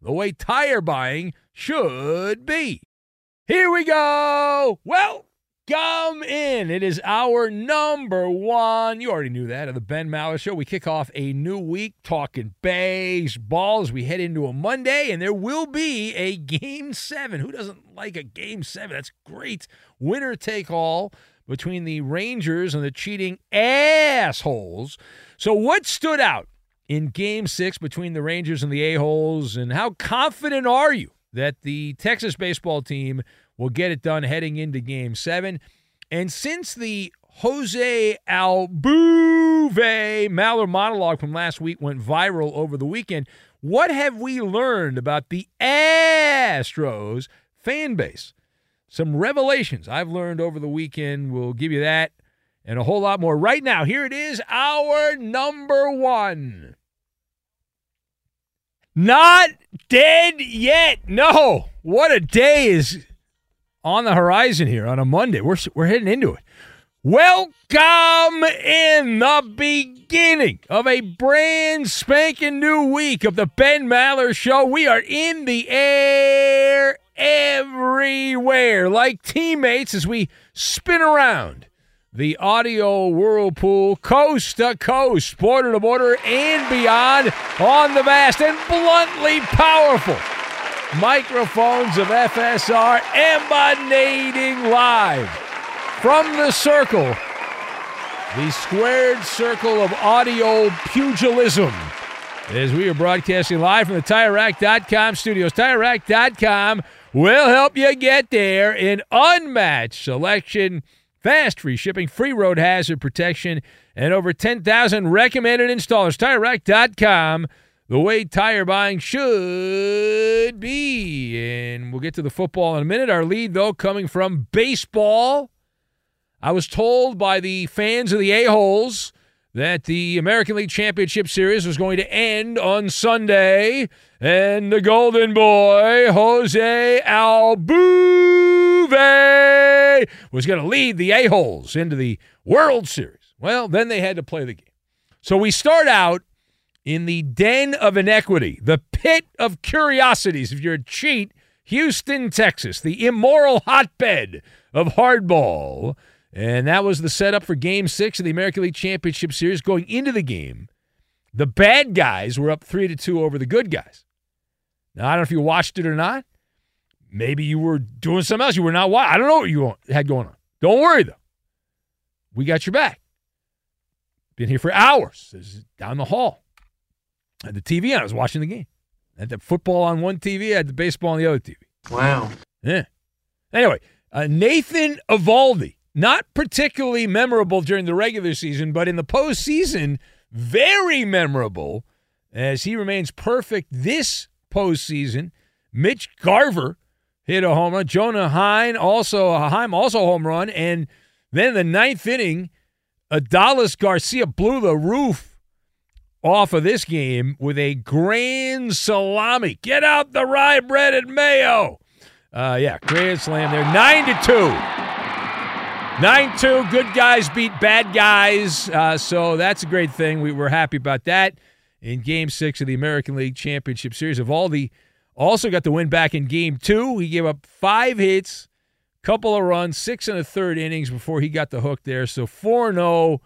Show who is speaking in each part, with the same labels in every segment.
Speaker 1: the way tire buying should be. Here we go. Well, come in. It is hour number one. You already knew that of the Ben Maller Show. We kick off a new week talking baseball as we head into a Monday, and there will be a game seven. Who doesn't like a game seven? That's great. Winner take all between the Rangers and the cheating assholes. So, what stood out? In game six between the Rangers and the A-Holes? And how confident are you that the Texas baseball team will get it done heading into game seven? And since the Jose Altuve Maller monologue from last week went viral over the weekend, what have we learned about the Astros fan base? Some revelations I've learned over the weekend. We'll give you that and a whole lot more right now. Here it is, hour number one. Not dead yet. No. What a day is on the horizon here on a Monday. We're, we're heading into it. Welcome in the beginning of a brand spanking new week of the Ben Maller Show. We are in the air everywhere like teammates as we spin around the audio whirlpool coast to coast, border to border, and beyond on the vast and bluntly powerful microphones of FSR emanating live from the circle, the squared circle of audio pugilism. As we are broadcasting live from the TireRack.com studios, TireRack.com will help you get there in unmatched selection Fast free shipping, free road hazard protection, and over 10,000 recommended installers. TireRack.com, the way tire buying should be. And we'll get to the football in a minute. Our lead, though, coming from baseball. I was told by the fans of the A-Holes that the American League Championship Series was going to end on Sunday, and the Golden Boy, Jose Altuve, was going to lead the A-Holes into the World Series. Well, then they had to play the game. So we start out in the den of inequity, the pit of curiosities. If you're a cheat, Houston, Texas, the immoral hotbed of hardball. And that was the setup for game six of the American League Championship Series. Going into the game, the bad guys were up three to two over the good guys. Now, I don't know if you watched it or not. Maybe you were doing something else. You were not watching. I don't know what you had going on. Don't worry, though. We got your back. Been here for hours. down the hall. Had the TV on. I was watching the game. I had the football on one TV. I had the baseball on the other TV.
Speaker 2: Wow.
Speaker 1: Yeah. Anyway, uh, Nathan Eovaldi, not particularly memorable during the regular season, but in the postseason, very memorable as he remains perfect this postseason. Mitch Garver hit a home run. Jonah Heim also a Heim also home run, and then the ninth inning, Adolis Garcia blew the roof off of this game with a grand salami. Get out the rye bread and mayo. Uh, yeah, grand slam there. Nine to two. Nine two. Good guys beat bad guys. Uh, so that's a great thing. We were happy about that in Game Six of the American League Championship Series. Eovaldi also got the win back in Game Two. He gave up five hits, couple of runs, six and a third innings before he got the hook there. So four zero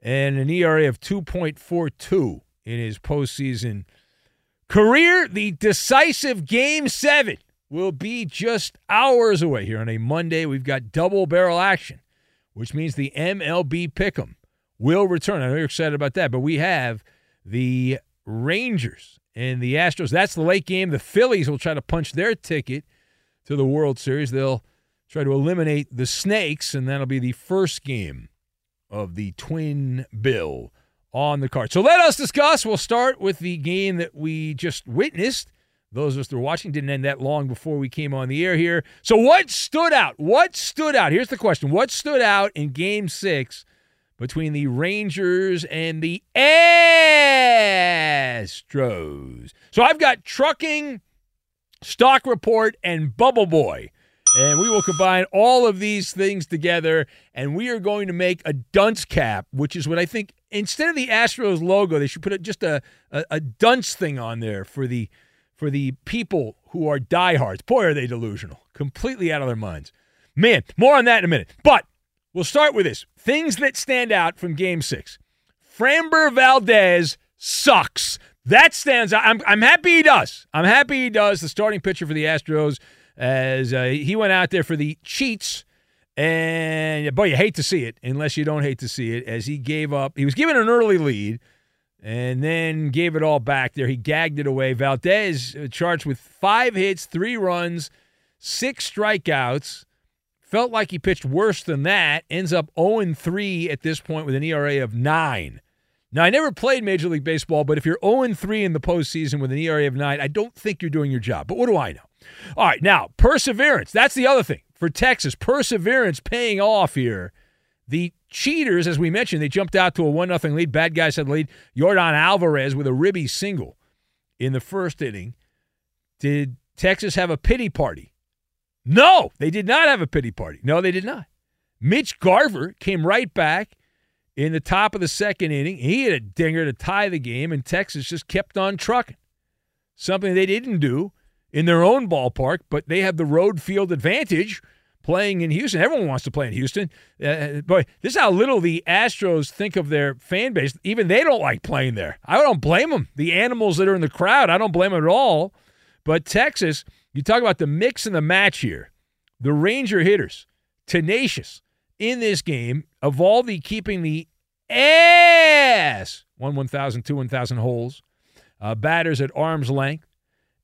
Speaker 1: and an ERA of 2.42 in his postseason career. The decisive game seven will be just hours away here on a Monday. We've got double barrel action, which means the MLB Pick'em will return. I know you're excited about that, but we have the Rangers and the Astros. That's the late game. The Phillies will try to punch their ticket to the World Series. They'll try to eliminate the Snakes, and that'll be the first game of the twin bill on the card. So let us discuss. We'll start with the game that we just witnessed. Those of us that were watching didn't end that long before we came on the air here. So what stood out? What stood out? Here's the question. What stood out in game six between the Rangers and the Astros? So I've got trucking, stock report, and bubble boy. And we will combine all of these things together, and we are going to make a dunce cap, which is what I think instead of the Astros logo, they should put just a, a, a dunce thing on there for the for the people who are diehards. Boy, are they delusional, completely out of their minds. Man, more on that in a minute. But we'll start with this: things that stand out from Game Six. Framber Valdez sucks. That stands out. I'm, I'm happy he does. I'm happy he does. The starting pitcher for the Astros as uh, he went out there for the cheats. And boy, you hate to see it unless you don't hate to see it. As he gave up, he was given an early lead and then gave it all back there. He gagged it away. Valdez uh, charged with five hits, three runs, six strikeouts. Felt like he pitched worse than that. Ends up 0 3 at this point with an ERA of 9. Now, I never played Major League Baseball, but if you're 0 3 in the postseason with an ERA of 9, I don't think you're doing your job. But what do I know? All right, now, perseverance. That's the other thing for Texas. Perseverance paying off here. The cheaters, as we mentioned, they jumped out to a 1 0 lead. Bad guys had the lead. Yordan Alvarez with a ribby single in the first inning. Did Texas have a pity party? No, they did not have a pity party. No, they did not. Mitch Garver came right back in the top of the second inning. He had a dinger to tie the game, and Texas just kept on trucking. Something they didn't do in their own ballpark, but they have the road field advantage playing in Houston. Everyone wants to play in Houston. Uh, boy, this is how little the Astros think of their fan base. Even they don't like playing there. I don't blame them. The animals that are in the crowd, I don't blame them at all. But Texas, you talk about the mix and the match here. The Ranger hitters, tenacious in this game. Eovaldi keeping the ass one 1,000, two 1,000 holes. Uh, batters at arm's length.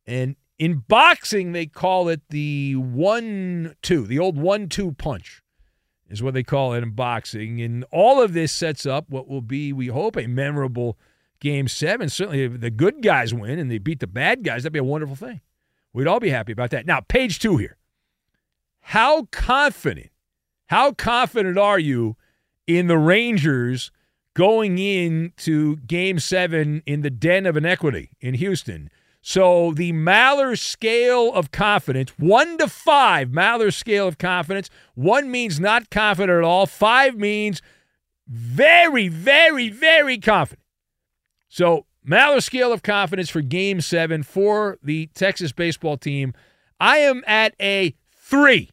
Speaker 1: And in boxing, they call it the one two, the old one two punch is what they call it in boxing. And all of this sets up what will be, we hope, a memorable game seven. Certainly, if the good guys win and they beat the bad guys, that'd be a wonderful thing. We'd all be happy about that. Now, page two here. How confident, how confident are you in the Rangers going into game seven in the den of inequity in Houston? So the Maller scale of confidence, one to five, Maller scale of confidence. One means not confident at all. Five means very, very, very confident. So Maller scale of confidence for game seven for the Texas baseball team. I am at a three.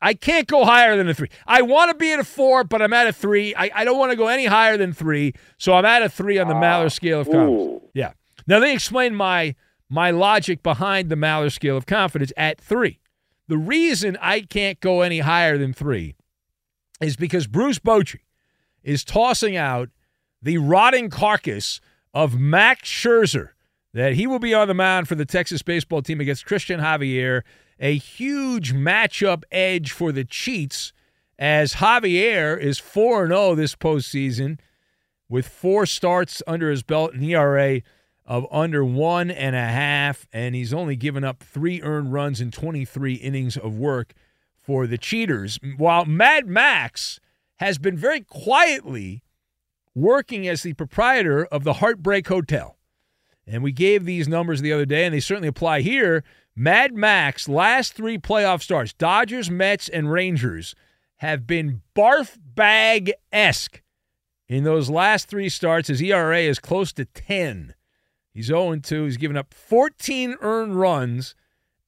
Speaker 1: I can't go higher than a three. I want to be at a four, but I'm at a three. I, I don't want to go any higher than three. So I'm at a three on the ah, Maller scale of confidence. Ooh. Yeah. Now they explain my my logic behind the Maller scale of confidence at three. The reason I can't go any higher than three is because Bruce Bochy is tossing out the rotting carcass of Max Scherzer that he will be on the mound for the Texas baseball team against Christian Javier a huge matchup edge for the Cheats as Javier is 4 0 this postseason with four starts under his belt, an ERA of under one and a half, and he's only given up three earned runs in 23 innings of work for the Cheaters. While Mad Max has been very quietly working as the proprietor of the Heartbreak Hotel. And we gave these numbers the other day, and they certainly apply here. Mad Max, last three playoff starts, Dodgers, Mets, and Rangers, have been barf bag esque. In those last three starts, his ERA is close to 10. He's 0 2. He's given up 14 earned runs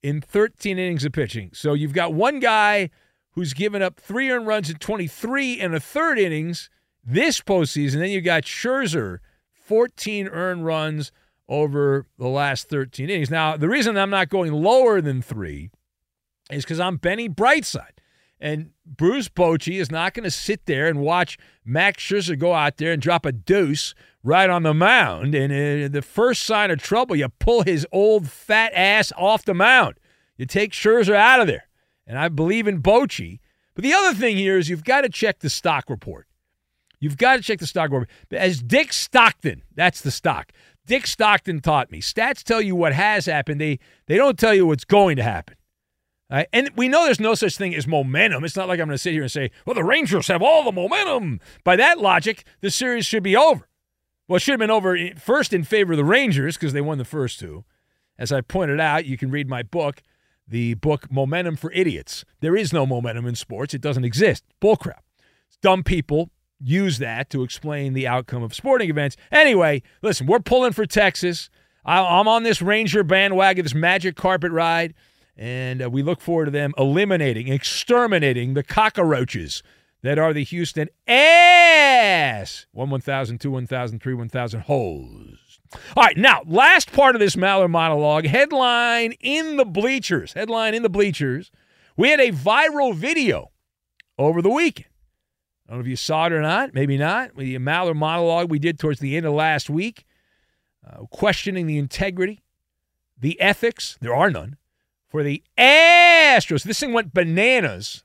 Speaker 1: in 13 innings of pitching. So you've got one guy who's given up three earned runs in 23 and a third innings this postseason. Then you've got Scherzer, 14 earned runs over the last 13 innings. Now, the reason I'm not going lower than three is because I'm Benny Brightside. And Bruce Bochy is not going to sit there and watch Max Scherzer go out there and drop a deuce right on the mound. And uh, the first sign of trouble, you pull his old fat ass off the mound. You take Scherzer out of there. And I believe in Bochy. But the other thing here is you've got to check the stock report. You've got to check the stock report. As Dick Stockton, that's the stock. Dick Stockton taught me. Stats tell you what has happened. They they don't tell you what's going to happen. Right? And we know there's no such thing as momentum. It's not like I'm going to sit here and say, well, the Rangers have all the momentum. By that logic, the series should be over. Well, it should have been over first in favor of the Rangers because they won the first two. As I pointed out, you can read my book, the book Momentum for Idiots. There is no momentum in sports, it doesn't exist. Bullcrap. Dumb people use that to explain the outcome of sporting events. Anyway, listen, we're pulling for Texas. I'm on this Ranger bandwagon, this magic carpet ride. And uh, we look forward to them eliminating, exterminating the cockroaches that are the Houston ass. 1 1000, 2 1000, 3 1000 holes. All right, now, last part of this Maller monologue headline in the bleachers. Headline in the bleachers. We had a viral video over the weekend. I don't know if you saw it or not, maybe not. The Maller monologue we did towards the end of last week, uh, questioning the integrity, the ethics, there are none, for the Astros. This thing went bananas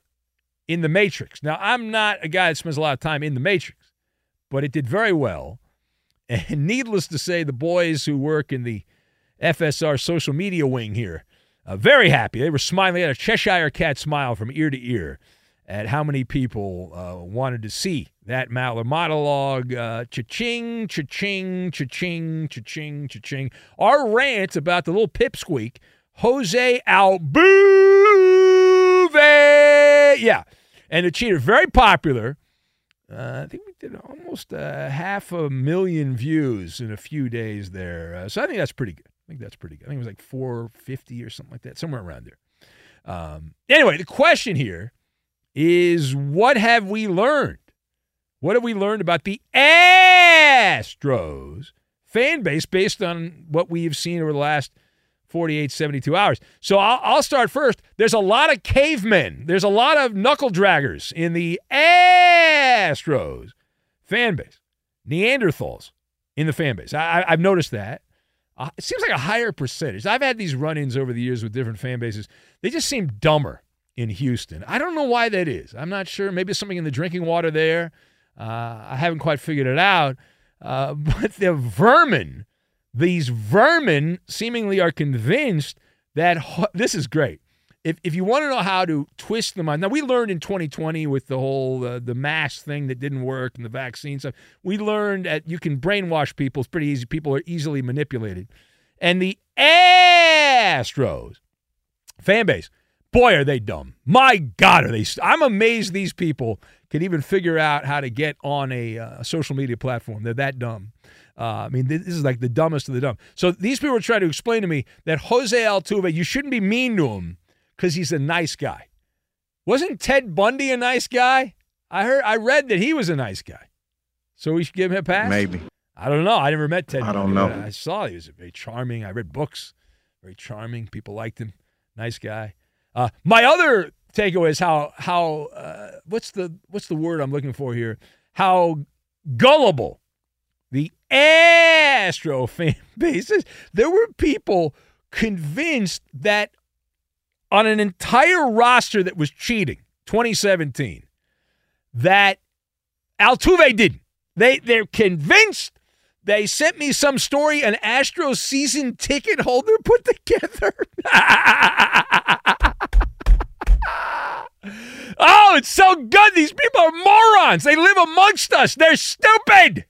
Speaker 1: in the Matrix. Now, I'm not a guy that spends a lot of time in the Matrix, but it did very well. And needless to say, the boys who work in the FSR social media wing here, uh, very happy. They were smiling. They had a Cheshire cat smile from ear to ear at how many people uh, wanted to see that Maller monologue. Uh, cha-ching, cha-ching, cha-ching, cha-ching, cha-ching. Our rant about the little pipsqueak – Jose Altuve. Yeah. And the cheater, very popular. Uh, I think we did almost uh, half a million views in a few days there. Uh, so I think that's pretty good. I think that's pretty good. I think it was like 450 or something like that, somewhere around there. Um, anyway, the question here is what have we learned? What have we learned about the Astros fan base based on what we have seen over the last – 48, 72 hours. So I'll, I'll, start first. There's a lot of cavemen, there's a lot of knuckle draggers in the Astros fan base, Neanderthals in the fan base. I, have noticed that. Uh, it seems like a higher percentage. I've had these run ins over the years with different fan bases. They just seem dumber in Houston. I don't know why that is. I'm not sure. Maybe something in the drinking water there. Uh, I haven't quite figured it out. Uh, but the vermin these vermin seemingly are convinced that this is great. If, if you want to know how to twist the mind, now we learned in 2020 with the whole uh, the mask thing that didn't work and the vaccine stuff. We learned that you can brainwash people. It's pretty easy. People are easily manipulated. And the Astros fan base, boy, are they dumb. My God, are they? I'm amazed these people can even figure out how to get on a uh, social media platform. They're that dumb. Uh, I mean, this is like the dumbest of the dumb. So these people are trying to explain to me that Jose Altuve, you shouldn't be mean to him because he's a nice guy. Wasn't Ted Bundy a nice guy? I heard, I read that he was a nice guy. So we should give him a pass.
Speaker 2: Maybe.
Speaker 1: I don't know. I never met Ted.
Speaker 2: I
Speaker 1: Bundy,
Speaker 2: don't know.
Speaker 1: I saw he was very charming. I read books. Very charming. People liked him. Nice guy. Uh, my other takeaway is how how uh, what's the what's the word I'm looking for here? How gullible the Astro fan bases, there were people convinced that on an entire roster that was cheating 2017 that Altuve didn't. They they're convinced. They sent me some story an Astro season ticket holder put together. oh, it's so good. These people are morons. They live amongst us. They're stupid.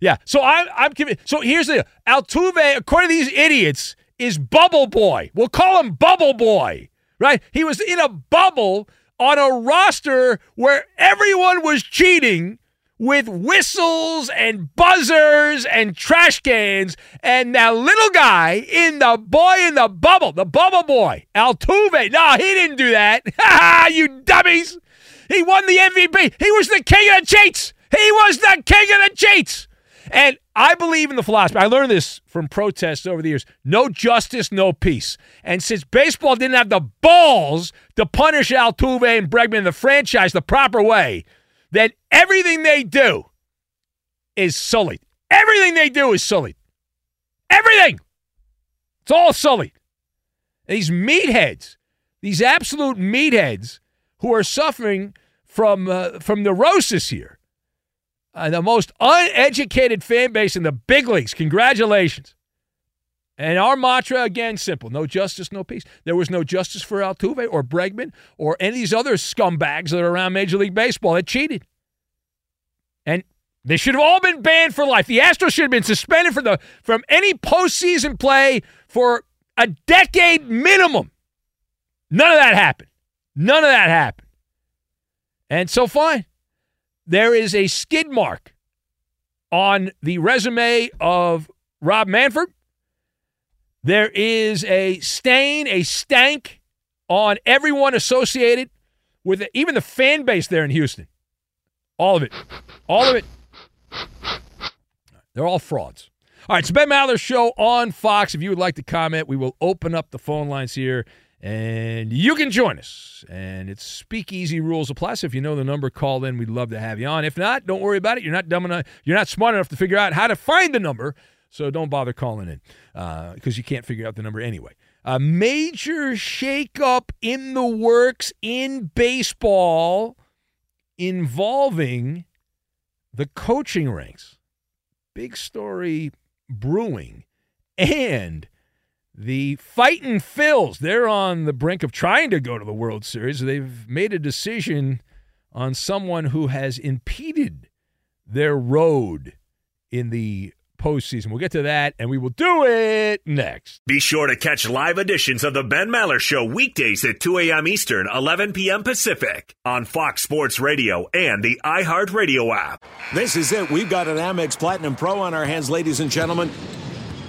Speaker 1: Yeah. So I'm I'm convinced. So here's the Altuve, according to these idiots, is Bubble Boy. We'll call him Bubble Boy. Right? He was in a bubble on a roster where everyone was cheating with whistles and buzzers and trash cans. And that little guy in the boy in the bubble, the bubble boy, Altuve. No, he didn't do that. Ha you dummies. He won the MVP. He was the king of the cheats. He was the king of the cheats. And I believe in the philosophy. I learned this from protests over the years. No justice, no peace. And since baseball didn't have the balls to punish Altuve and Bregman, in the franchise, the proper way, then everything they do is sullied. Everything they do is sullied. Everything. It's all sullied. These meatheads, these absolute meatheads who are suffering from uh, from neurosis here uh, the most uneducated fan base in the big leagues. Congratulations. And our mantra, again, simple no justice, no peace. There was no justice for Altuve or Bregman or any of these other scumbags that are around Major League Baseball that cheated. And they should have all been banned for life. The Astros should have been suspended for the, from any postseason play for a decade minimum. None of that happened. None of that happened. And so, fine there is a skid mark on the resume of Rob Manfred. There is a stain, a stank on everyone associated with it, even the fan base there in Houston. All of it. All of it. They're all frauds. All right, it's Ben Maller Show on Fox. If you would like to comment, we will open up the phone lines here and you can join us. And it's speakeasy rules apply. So if you know the number, call in. We'd love to have you on. If not, don't worry about it. You're not dumb enough. You're not smart enough to figure out how to find the number. So don't bother calling in because uh, you can't figure out the number anyway. A major shakeup in the works in baseball involving the coaching ranks. Big story brewing. And the Fighting Phils, they're on the brink of trying to go to the World Series. They've made a decision on someone who has impeded their road in the postseason. We'll get to that, and we will do it next.
Speaker 2: Be sure to catch live editions of the Ben Maller Show weekdays at 2 a.m. Eastern, 11 p.m. Pacific on Fox Sports Radio and the iHeartRadio app.
Speaker 3: This is it. We've got an Amex Platinum Pro on our hands, ladies and gentlemen.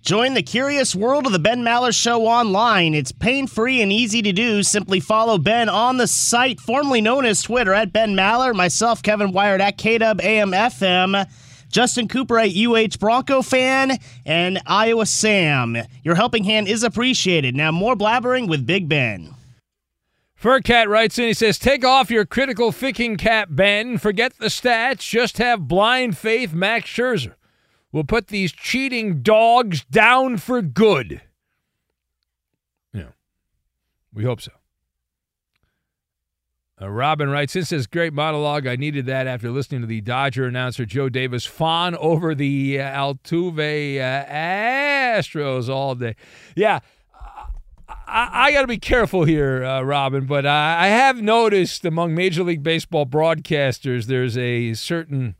Speaker 4: Join the curious world of the Ben Maller Show online. It's pain free and easy to do. Simply follow Ben on the site formerly known as Twitter at Ben Maller, myself, Kevin Wired at KW. Justin Cooper at UH Bronco fan, and Iowa Sam. Your helping hand is appreciated. Now, more blabbering with Big Ben.
Speaker 1: Furcat writes in, he says, Take off your critical thinking cap, Ben. Forget the stats. Just have blind faith, Max Scherzer. We'll put these cheating dogs down for good. Yeah, we hope so. Uh, Robin writes, Since this great monologue, I needed that after listening to the Dodger announcer Joe Davis fawn over the uh, Altuve uh, Astros all day. Yeah, I, I got to be careful here, uh, Robin, but I, I have noticed among Major League Baseball broadcasters there's a certain.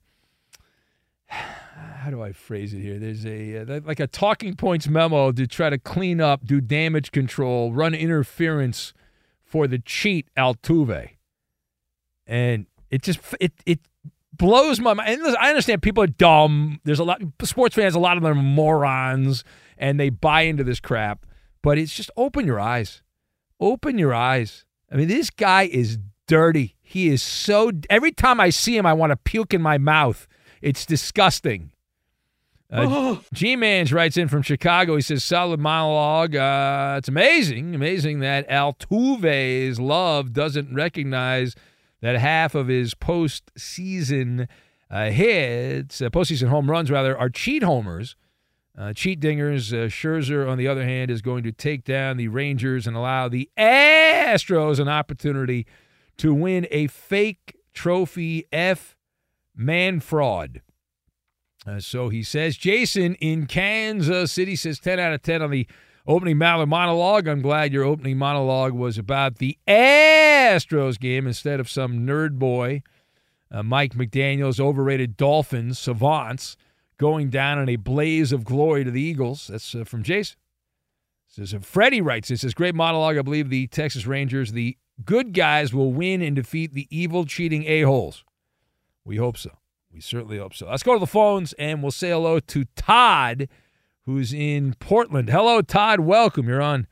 Speaker 1: How do I phrase it here? There's a uh, like a talking points memo to try to clean up, do damage control, run interference for the cheat Altuve and it just it it blows my mind. And I understand people are dumb. There's a lot sports fans. A lot of them are morons, and they buy into this crap. But it's just open your eyes. Open your eyes. I mean, this guy is dirty. He is so. Every time I see him, I want to puke in my mouth. It's disgusting. Uh, oh. G Mans writes in from Chicago. He says, solid monologue. Uh, it's amazing, amazing that Altuve's love doesn't recognize that half of his postseason uh, hits, uh, postseason home runs rather, are cheat homers. Uh, cheat dingers. Uh, Scherzer, on the other hand, is going to take down the Rangers and allow the Astros an opportunity to win a fake trophy F man fraud. Uh, so he says. Jason in Kansas City says 10 out of 10 on the opening monologue. I'm glad your opening monologue was about the Astros game instead of some nerd boy, uh, Mike McDaniel's overrated Dolphins savants going down in a blaze of glory to the Eagles. That's uh, from Jason. Says uh, Freddie writes. This says great monologue. I believe the Texas Rangers, the good guys, will win and defeat the evil, cheating a holes. We hope so. We certainly hope so. Let's go to the phones and we'll say hello to Todd who's in Portland. Hello, Todd. Welcome. You're on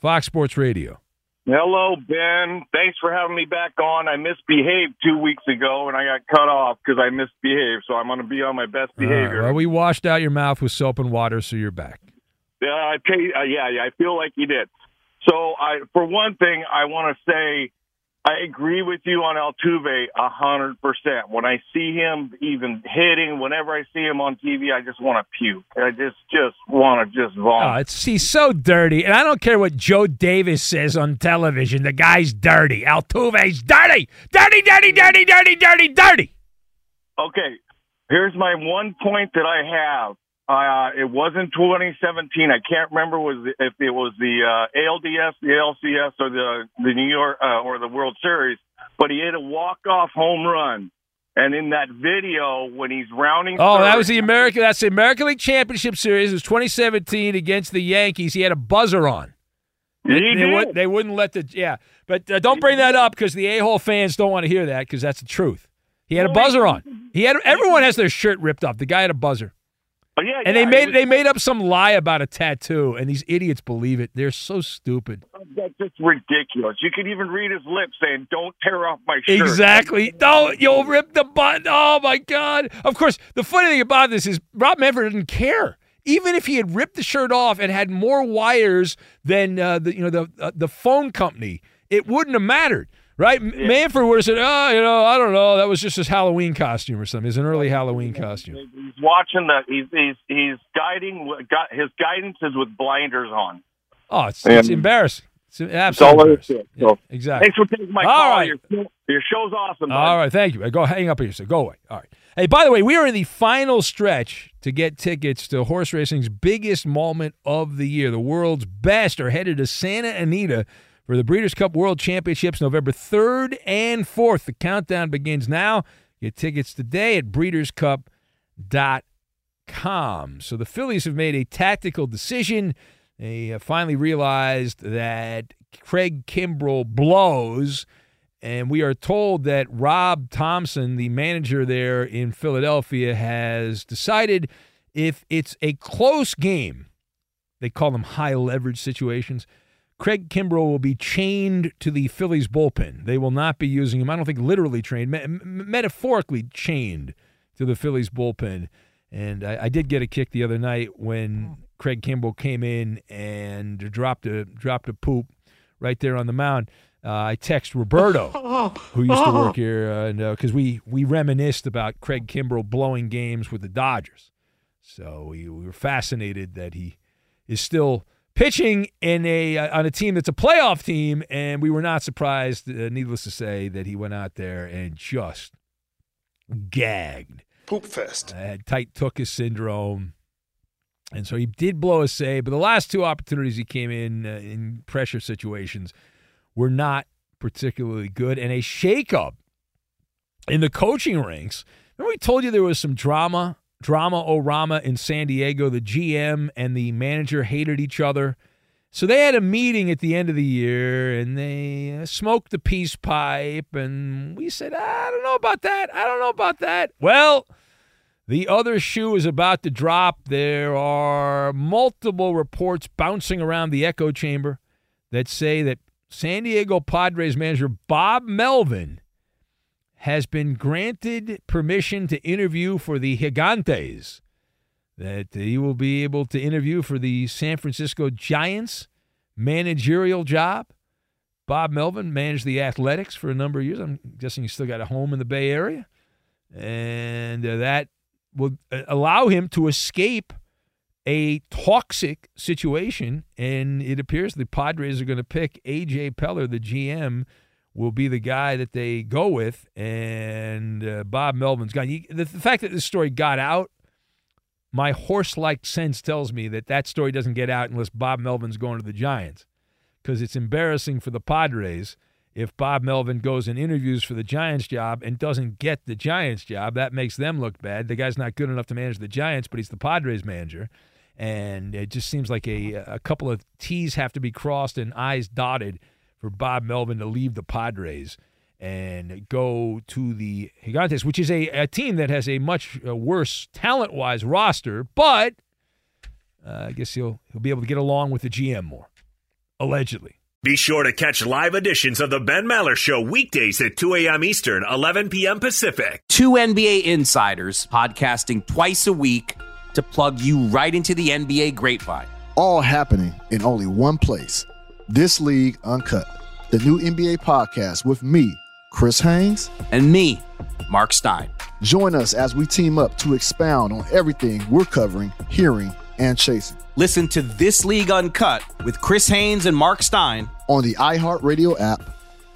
Speaker 1: Fox Sports Radio.
Speaker 5: Hello, Ben. Thanks for having me back on. I misbehaved two weeks ago and I got cut off because I misbehaved. So I'm going to be on my best behavior.
Speaker 1: Right, well, we washed out your mouth with soap and water, so you're back.
Speaker 5: Yeah, I pay, uh, yeah, yeah. I feel like you did. So, I, for one thing, I want to say I agree with you on Altuve a hundred percent. When I see him even hitting, whenever I see him on TV, I just want to puke. I just just want to just vomit.
Speaker 1: Oh, it's he's so dirty, and I don't care what Joe Davis says on television. The guy's dirty. Altuve's dirty, dirty, dirty, dirty, dirty, dirty, dirty.
Speaker 5: Okay, here's my one point that I have. Uh, it wasn't 2017. I can't remember was if it was the uh, ALDS, the ALCS, or the the New York uh, or the World Series. But he hit a walk off home run And in that video, when he's rounding,
Speaker 1: Oh, that was the American. That's the American League Championship Series. It was 2017 against the Yankees. He had a buzzer on.
Speaker 5: He
Speaker 1: they,
Speaker 5: did.
Speaker 1: would, they wouldn't let the yeah, but uh, don't bring that up because the a hole fans don't want to hear that because that's the truth. He had a buzzer on. He had everyone has their shirt ripped off. The guy had a buzzer,
Speaker 5: Oh, yeah,
Speaker 1: and
Speaker 5: yeah,
Speaker 1: they made
Speaker 5: was-
Speaker 1: they made up some lie about a tattoo, and these idiots believe it. They're so stupid.
Speaker 5: That's just ridiculous. You could even read his lips saying, "Don't tear off my shirt."
Speaker 1: Exactly. No, you'll rip the button. Oh my God. Of course, the funny thing about this is Rob Manfred didn't care. Even if he had ripped the shirt off and had more wires than uh, the you know the uh, the phone company, it wouldn't have mattered, right? M Manfred would have said, "Oh, you know, I don't know, that was just his Halloween costume or something. It's an early Halloween costume."
Speaker 5: He's watching the. He's he's he's guiding. Got his guidance is with blinders on.
Speaker 1: Oh, it's, it's embarrassing. It's
Speaker 5: That's all
Speaker 1: absolutely
Speaker 5: it is.
Speaker 1: embarrassing.
Speaker 5: So,
Speaker 1: exactly.
Speaker 5: Thanks for taking my
Speaker 1: All
Speaker 5: call.
Speaker 1: right.
Speaker 5: Your, your show's awesome. bud.
Speaker 1: All right, thank you. Go hang up here, so go away. All right. Hey, by the way, we are in the final stretch to get tickets to horse racing's biggest moment of the year. The world's best are headed to Santa Anita for the Breeders' Cup World Championships November 3rd and 4th. The countdown begins now. Get tickets today at breederscup.com. So the Phillies have made a tactical decision. They finally realized that Craig Kimbrel blows. And we are told that Rob Thompson, the manager there in Philadelphia, has decided if it's a close game, they call them high leverage situations. Craig Kimbrel will be chained to the Phillies bullpen. They will not be using him. I don't think literally chained, me- metaphorically chained to the Phillies bullpen. And I, I did get a kick the other night when Craig Kimbrel came in and dropped a dropped a poop right there on the mound. Uh, I text Roberto, who used to work here, uh, and because we we reminisced about Craig Kimbrel blowing games with the Dodgers, so we, we were fascinated that he is still pitching in a uh, on a team that's a playoff team, and we were not surprised. Uh, needless to say, that he went out there and just gagged.
Speaker 6: Poop fest.
Speaker 1: Uh, had tight tuchus syndrome. And so he did blow a save, but the last two opportunities he came in uh, in pressure situations were not particularly good. And a shakeup in the coaching ranks. Remember, we told you there was some drama, drama orama in San Diego. The GM and the manager hated each other. So they had a meeting at the end of the year and they uh, smoked the peace pipe. And we said, I don't know about that. I don't know about that. Well, the other shoe is about to drop. There are multiple reports bouncing around the echo chamber that say that San Diego Padres manager Bob Melvin has been granted permission to interview for the Gigantes. That he will be able to interview for the San Francisco Giants managerial job. Bob Melvin managed the Athletics for a number of years. I'm guessing he's still got a home in the Bay Area. And uh, that will uh, allow him to escape a toxic situation. And it appears the Padres are going to pick A.J. Preller, the GM, will be the guy that they go with. And uh, Bob Melvin's gone. You, the, the fact that this story got out, my horse like sense tells me that that story doesn't get out unless Bob Melvin's going to the Giants. Because it's embarrassing for the Padres if Bob Melvin goes and interviews for the Giants job and doesn't get the Giants job. That makes them look bad. The guy's not good enough to manage the Giants, but he's the Padres manager. And it just seems like a, a couple of T's have to be crossed and I's dotted for Bob Melvin to leave the Padres and go to the Gigantes, which is a, a team that has a much uh, worse talent wise roster, but uh, I guess he'll he'll be able to get along with the GM more, allegedly.
Speaker 2: Be sure to catch live editions of the Ben Maller Show weekdays at 2 a.m. Eastern, 11 p.m. Pacific.
Speaker 7: Two NBA insiders podcasting twice a week to plug you right into the NBA grapevine.
Speaker 8: All happening in only one place. This League Uncut, the new NBA podcast with me, Chris Haynes,
Speaker 7: and me, Mark Stein.
Speaker 8: Join us as we team up to expound on everything we're covering, hearing, and chasing.
Speaker 7: Listen to This League Uncut with Chris Haynes and Mark Stein
Speaker 8: on the iHeartRadio app,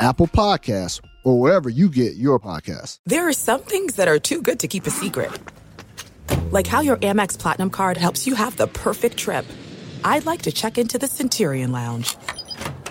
Speaker 8: Apple Podcasts, or wherever you get your podcasts.
Speaker 9: There are some things that are too good to keep a secret. Like how your Amex Platinum card helps you have the perfect trip. I'd like to check into the Centurion Lounge.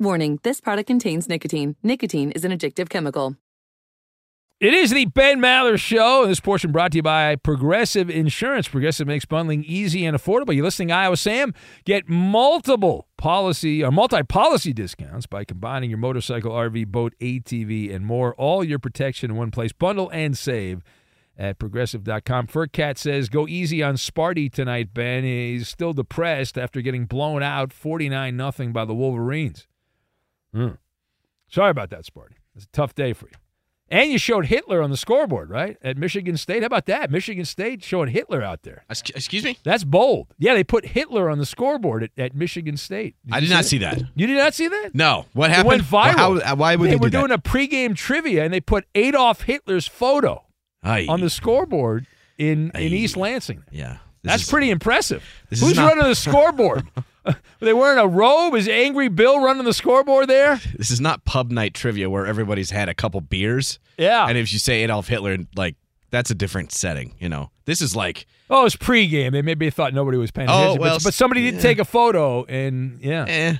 Speaker 10: Warning, this product contains nicotine. Nicotine is an addictive chemical.
Speaker 1: It is the Ben Maller Show. This portion brought to you by Progressive Insurance. Progressive makes bundling easy and affordable. You're listening Iowa Sam. Get multiple policy or multi-policy discounts by combining your motorcycle, RV, boat, ATV, and more. All your protection in one place. Bundle and save at progressive.com. Furcat says, go easy on Sparty tonight, Ben. He's still depressed after getting blown out 49 nothing by the Wolverines. Hmm. Sorry about that, Sparty. It's a tough day for you. And you showed Hitler on the scoreboard, right? At Michigan State. How about that? Michigan State showing Hitler out there.
Speaker 6: Excuse me?
Speaker 1: That's bold. Yeah, they put Hitler on the scoreboard at, at Michigan State.
Speaker 6: I did not see that.
Speaker 1: You did not see that?
Speaker 6: No. What
Speaker 1: It
Speaker 6: happened?
Speaker 1: went viral.
Speaker 6: How, why would
Speaker 1: they
Speaker 6: they,
Speaker 1: were
Speaker 6: do
Speaker 1: doing
Speaker 6: that?
Speaker 1: a pregame trivia, and they put Adolf Hitler's photo
Speaker 6: Aye.
Speaker 1: on the scoreboard in, in East Lansing.
Speaker 6: Yeah.
Speaker 1: That's pretty impressive.
Speaker 6: this is
Speaker 1: Who's
Speaker 6: not-
Speaker 1: running the scoreboard? They wearing a robe? Is Angry Bill running the scoreboard there?
Speaker 6: This is not pub night trivia where everybody's had a couple beers.
Speaker 1: Yeah.
Speaker 6: And if you say Adolf Hitler, like that's a different setting. You know, this is like
Speaker 1: Oh, it's pregame. They maybe thought nobody was paying
Speaker 6: Oh,
Speaker 1: attention.
Speaker 6: well,
Speaker 1: but, but somebody did take a photo, and yeah.
Speaker 6: Eh.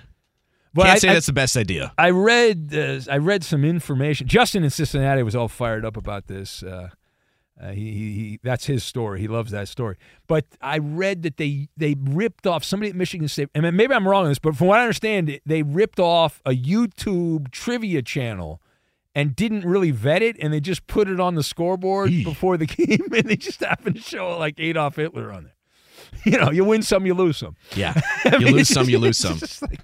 Speaker 1: But
Speaker 6: can't
Speaker 1: I-
Speaker 6: say
Speaker 1: I-
Speaker 6: that's the best idea.
Speaker 1: I read uh, I read some information. Justin in Cincinnati was all fired up about this. Uh, uh, he, he, he that's his story. He loves that story. But I read that they they ripped off somebody at Michigan State. Mean, maybe I'm wrong on this, but from what I understand, they ripped off a YouTube trivia channel and didn't really vet it, and they just put it on the scoreboard before the game, and they just happened to show like Adolf Hitler on there. You know, you win some, you lose some.
Speaker 6: Yeah. You
Speaker 1: mean,
Speaker 6: lose some, you lose some.
Speaker 1: like-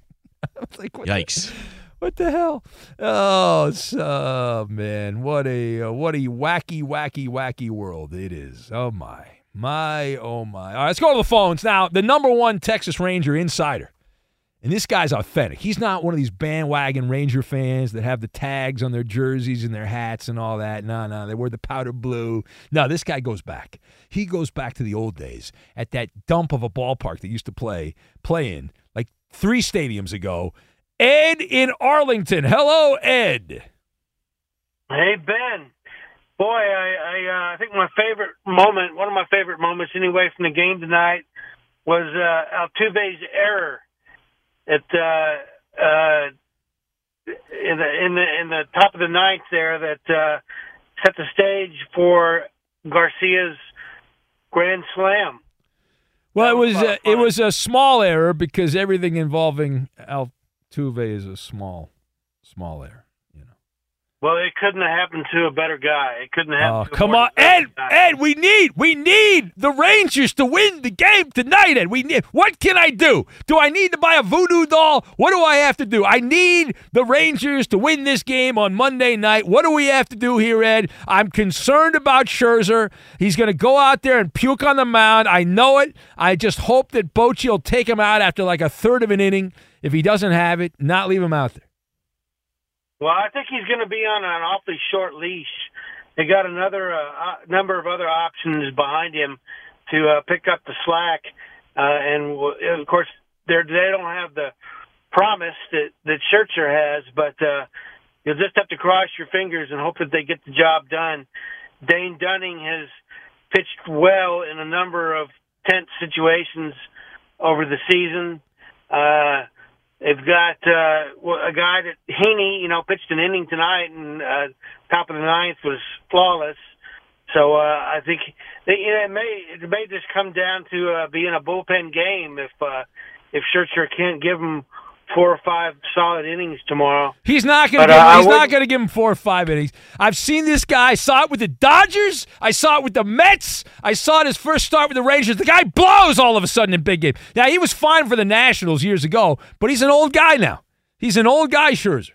Speaker 1: like, what the-
Speaker 6: Yikes.
Speaker 1: What the hell? Oh, it's, oh man, what a what a wacky, wacky, wacky world it is. Oh my, my, oh my. All right, let's go to the phones now. The number one Texas Ranger insider, and this guy's authentic. He's not one of these bandwagon Ranger fans that have the tags on their jerseys and their hats and all that. No, no, they wear the powder blue. No, this guy goes back. He goes back to the old days at that dump of a ballpark that used to play play in like three stadiums ago. Ed in Arlington. Hello, Ed.
Speaker 11: Hey Ben, boy, I I, uh, I think my favorite moment, one of my favorite moments anyway from the game tonight, was uh, Altuve's error at uh, uh, in the in the in the top of the ninth there that uh, set the stage for Garcia's grand slam.
Speaker 1: Well, it was uh, it was a small error because everything involving Altuve is a small small error.
Speaker 11: Well, it couldn't have happened to a better guy. It couldn't have.
Speaker 1: Oh,
Speaker 11: to
Speaker 1: come on, Ed! Ed, we need we need the Rangers to win the game tonight. Ed, we need. What can I do? Do I need to buy a voodoo doll? What do I have to do? I need the Rangers to win this game on Monday night. What do we have to do here, Ed? I'm concerned about Scherzer. He's going to go out there and puke on the mound. I know it. I just hope that Bochy will take him out after like a third of an inning. If he doesn't have it, not leave him out there.
Speaker 11: Well, I think he's going to be on an awfully short leash. They got another uh, uh, number of other options behind him to uh, pick up the slack, uh, and of course they're, they don't have the promise that that Scherzer has, but uh, you'll just have to cross your fingers and hope that they get the job done. Dane Dunning has pitched well in a number of tense situations over the season. Uh, They've got uh, a guy that Heaney, you know, pitched an inning tonight, and uh, top of the ninth was flawless. So uh, I think they, you know, it may it may just come down to uh, being a bullpen game if uh, if Scherzer can't give them four or five solid innings tomorrow.
Speaker 1: He's not going to.
Speaker 11: uh,
Speaker 1: he's
Speaker 11: wouldn't-
Speaker 1: going to give him four or five innings. I've seen this guy. I saw it with the Dodgers. I saw it with the Mets. I saw it his first start with the Rangers. The guy blows all of a sudden in big game. Now he was fine for the Nationals years ago, but he's an old guy now. He's an old guy, Scherzer.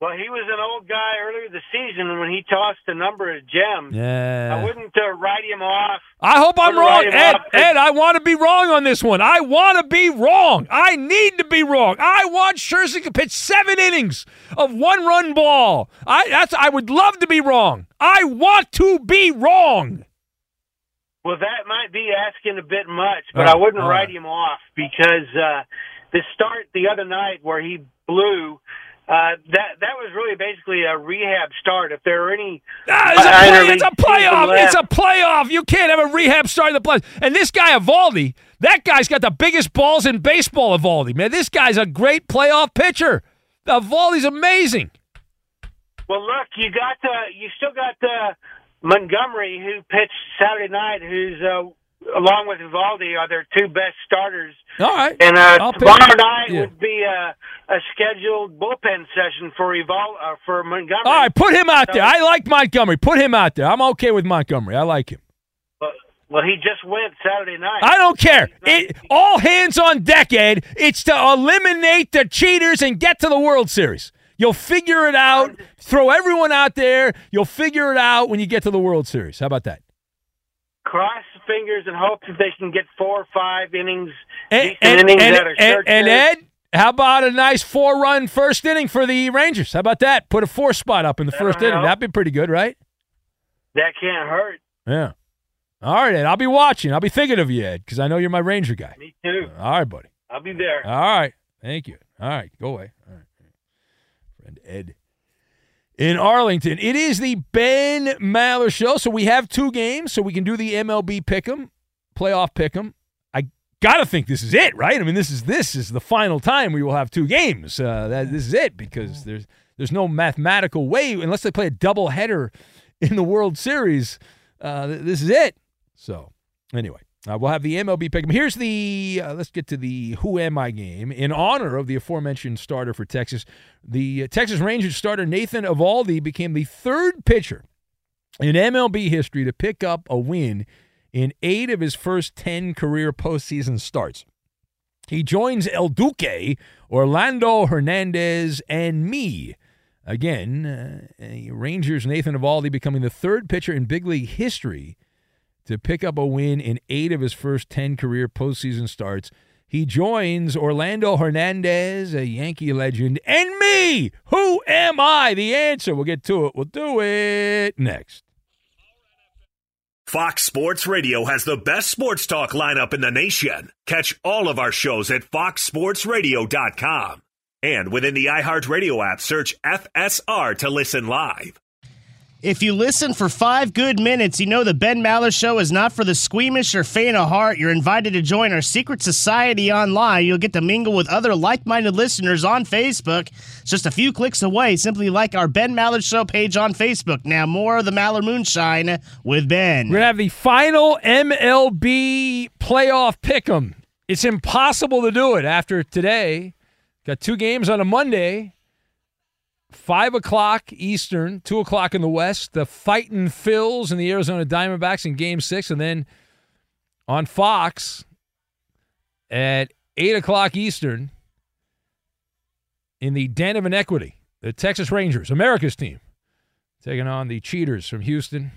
Speaker 11: Well, he was an old guy earlier this season when he tossed a number of gems.
Speaker 1: Yeah.
Speaker 11: I wouldn't uh, write him off.
Speaker 1: I hope I'm wrong, Ed. Ed, I want to be wrong on this one. I want to be wrong. I need to be wrong. I want Scherzer to pitch seven innings of one-run ball. I that's. I would love to be wrong. I want to be wrong.
Speaker 11: Well, that might be asking a bit much, but
Speaker 1: Oh,
Speaker 11: I wouldn't
Speaker 1: all
Speaker 11: write
Speaker 1: right.
Speaker 11: him off because uh, the start the other night where he blew. Uh, that that was really basically a rehab start. If there are any,
Speaker 1: Ah, it's, a play, it's a playoff. It's a playoff. You can't have a rehab start in the playoffs. And this guy Eovaldi, that guy's got the biggest balls in baseball. Eovaldi, man, this guy's a great playoff pitcher. Eovaldi's amazing.
Speaker 11: Well, look, you got uh, you still got uh, Montgomery who pitched Saturday night, who's uh, along with Eovaldi are their two best starters.
Speaker 1: All right,
Speaker 11: And uh, tomorrow night
Speaker 1: Yeah.
Speaker 11: would be a, a scheduled bullpen session for Evol- uh, for Montgomery.
Speaker 1: All right, put him out
Speaker 11: So-
Speaker 1: there. I like Montgomery. Put him out there. I'm okay with Montgomery. I like him.
Speaker 11: Well, well, he just went Saturday night.
Speaker 1: I don't care. It, all hands on deck, Ed. It's to eliminate the cheaters and get to the World Series. You'll figure it out. Throw everyone out there. You'll figure it out when you get to the World Series. How about that?
Speaker 11: Cross the fingers and hope that they can get four or five innings,
Speaker 1: And, and,
Speaker 11: innings
Speaker 1: and-
Speaker 11: that are
Speaker 1: and- and Ed, how about a nice four-run first inning for the Rangers? How about that? Put a four spot up in the first inning.
Speaker 11: help.
Speaker 1: That'd be pretty good, right?
Speaker 11: That can't hurt.
Speaker 1: Yeah. All right, Ed. I'll be watching. I'll be thinking of you, Ed, because I know you're my Ranger guy.
Speaker 11: Me too.
Speaker 1: All right, buddy.
Speaker 11: I'll be there.
Speaker 1: All right. Thank you. All right. Go away. All right. Friend Ed in Arlington. It is the Ben Maller Show. So we have two games, so we can do the MLB Pick'em, playoff Pick'em. I gotta think this is it, right? I mean, this is this is the final time we will have two games. Uh, that this is it because there's there's no mathematical way unless they play a double header in the World Series. Uh, th- this is it. So anyway. Uh, we'll have the MLB pick. Here's the uh, let's get to the Who Am I game in honor of the aforementioned starter for Texas. The Texas Rangers starter Nathan Eovaldi became the third pitcher in MLB history to pick up a win in eight of his first ten career postseason starts. He joins El Duque, Orlando Hernandez, and me. Again, uh, Rangers Nathan Eovaldi becoming the third pitcher in big league history to pick up a win in eight of his first 10 career postseason starts. He joins Orlando Hernandez, a Yankee legend, and me. Who am I? The answer. We'll get to it. We'll do it next.
Speaker 2: Fox Sports Radio has the best sports talk lineup in the nation. Catch all of our shows at foxsportsradio.com. And within the iHeartRadio app, search FSR to listen live.
Speaker 4: If you listen for five good minutes, you know the Ben Maller Show is not for the squeamish or faint of heart. You're invited to join our secret society online. You'll get to mingle with other like minded listeners on Facebook. It's just a few clicks away. Simply like our Ben Maller Show page on Facebook. Now, more of the Maller Moonshine with Ben.
Speaker 1: We're going to have the final MLB playoff pick 'em. It's impossible to do it after today. Got two games on a Monday. Five o'clock Eastern, two o'clock in the West. The fighting Phils and the Arizona Diamondbacks in Game Six, and then on Fox at eight o'clock Eastern in the Den of Inequity, the Texas Rangers, America's team, taking on the Cheaters from Houston.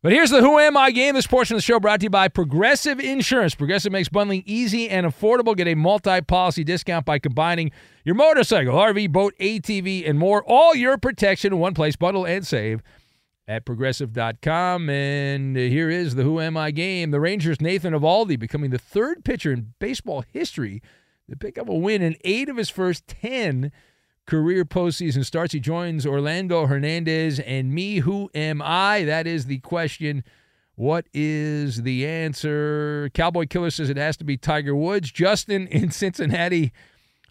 Speaker 1: But here's the Who Am I game. This portion of the show brought to you by Progressive Insurance. Progressive makes bundling easy and affordable. Get a multi policy discount by combining your motorcycle, RV, boat, ATV, and more. All your protection in one place. Bundle and save at progressive.com. And here is the Who Am I game. The Rangers' Nathan Eovaldi becoming the third pitcher in baseball history to pick up a win in eight of his first 10 career postseason starts. He joins Orlando Hernandez and me. Who am I? That is the question. What is the answer? Cowboy Killer says it has to be Tiger Woods. Justin in Cincinnati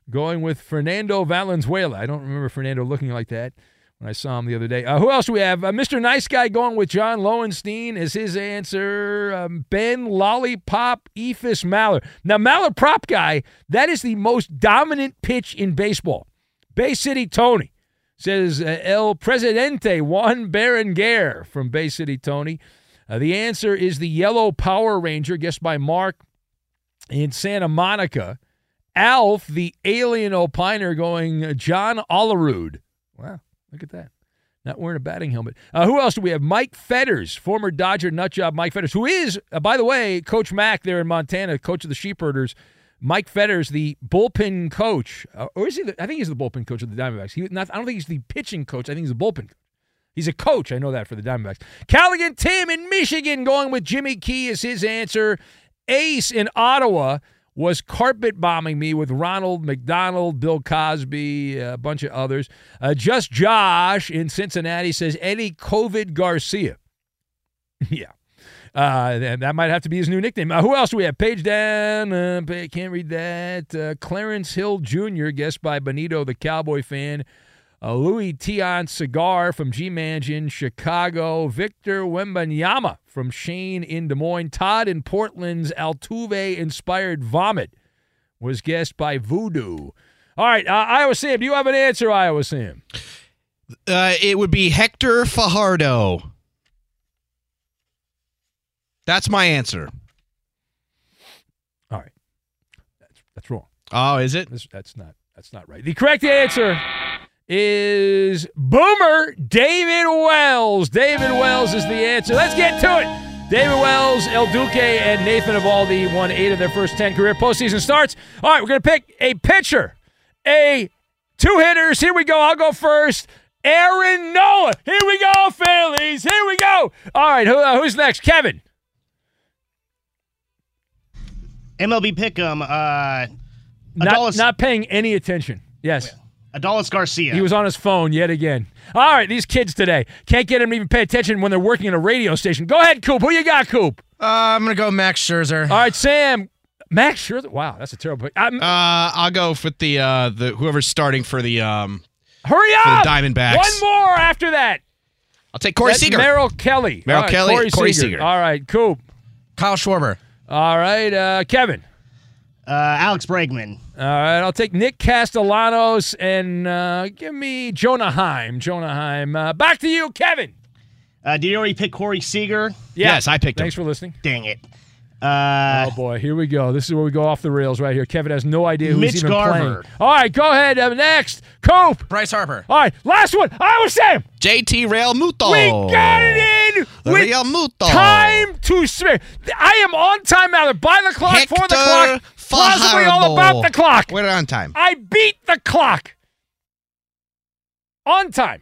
Speaker 1: going with Fernando Valenzuela. I don't remember Fernando looking like that when I saw him the other day. Uh, who else do we have? Uh, Mr. Nice Guy going with John Lowenstein is his answer. Um, ben Lollipop Eephus Maller. Now, Maller prop guy, that is the most dominant pitch in baseball. Bay City Tony says uh, El Presidente Juan Berenguer from Bay City Tony. Uh, the answer is the Yellow Power Ranger, guessed by Mark in Santa Monica. Alf, the alien opiner, going uh, John Olerud. Wow, look at that. Not wearing a batting helmet. Uh, who else do we have? Mike Fetters, former Dodger nutjob Mike Fetters, who is, uh, by the way, Coach Mack there in Montana, coach of the Sheepherders. Mike Fetters, the bullpen coach, uh, or is he? The, I think he's the bullpen coach of the Diamondbacks. He not. I don't think he's the pitching coach. I think he's the bullpen. He's a coach. I know that for the Diamondbacks. Callaghan Tim in Michigan, going with Jimmy Key is his answer. Ace in Ottawa was carpet bombing me with Ronald McDonald, Bill Cosby, a bunch of others. Uh, Just Josh in Cincinnati says Eddie COVID Garcia. yeah. Uh, that, might have to be his new nickname. Uh, who else do we have? Page down. Uh, can't read that. Uh, Clarence Hill Jr., guessed by Benito, the Cowboy fan. Uh, Louis Tion Cigar from G Mansion, Chicago. Victor Wembanyama from Shane in Des Moines. Todd in Portland's Altuve inspired vomit was guessed by Voodoo. All right, uh, Iowa Sam, do you have an answer, Iowa Sam?
Speaker 6: Uh, it would be Hector Fajardo. That's my answer.
Speaker 1: All right, that's that's wrong.
Speaker 6: Oh, is it?
Speaker 1: That's, that's not that's not right. The correct answer is Boomer David Wells. David Wells is the answer. Let's get to it. David Wells, El Duque, and Nathan Eovaldi won eight of their first 10 career postseason starts. All right, we're going to pick a pitcher, a two hitters. Here we go. I'll go first. Aaron Nola. Here we go, Phillies. Here we go. All right, who, uh, who's next? Kevin.
Speaker 4: MLB Pick'em. Uh,
Speaker 1: Not,
Speaker 4: Adolis,
Speaker 1: not paying any attention. Yes.
Speaker 4: Adolis Garcia.
Speaker 1: He was on his phone yet again. All right, these kids today can't get him to even pay attention when they're working at a radio station. Go ahead, Coop. Who you got, Coop?
Speaker 6: Uh, I'm gonna go Max Scherzer.
Speaker 1: All right, Sam. Max Scherzer. Wow, that's a terrible pick. I'm,
Speaker 6: Uh, I'll go with the uh the whoever's starting for the um.
Speaker 1: hurry
Speaker 6: for the
Speaker 1: up!
Speaker 6: Diamondbacks.
Speaker 1: One more after that.
Speaker 6: I'll take Corey
Speaker 1: That's
Speaker 6: Seager.
Speaker 1: Merrill Kelly.
Speaker 6: Merrill
Speaker 1: All right,
Speaker 6: Kelly,
Speaker 1: Corey,
Speaker 6: Corey
Speaker 1: Seager.
Speaker 6: Seager.
Speaker 1: All right, Coop.
Speaker 6: Kyle Schwarber.
Speaker 1: All right, uh, Kevin.
Speaker 4: uh, Alex Bregman.
Speaker 1: All right, I'll take Nick Castellanos and uh, give me Jonah Heim. Jonah Heim. Uh, back to you, Kevin.
Speaker 4: Uh, did you already pick Corey Seager?
Speaker 1: Yeah.
Speaker 6: Yes, I picked him.
Speaker 1: Thanks for listening.
Speaker 4: Dang it. Uh,
Speaker 1: oh boy, here we go. This is where we go off the rails right here. Kevin has no idea who's
Speaker 4: Mitch
Speaker 1: even
Speaker 4: Garver.
Speaker 1: playing. All right, go ahead. Uh, next, Cope.
Speaker 6: Bryce Harper.
Speaker 1: All right, last one. I was Sam.
Speaker 6: JT Realmuto.
Speaker 1: We got it in
Speaker 6: The
Speaker 1: with
Speaker 6: Realmuto.
Speaker 1: time to spare. I am on time now. They're by the clock, for the
Speaker 6: Hector
Speaker 1: clock, possibly all about the clock.
Speaker 6: We're on time.
Speaker 1: I beat the clock. On time.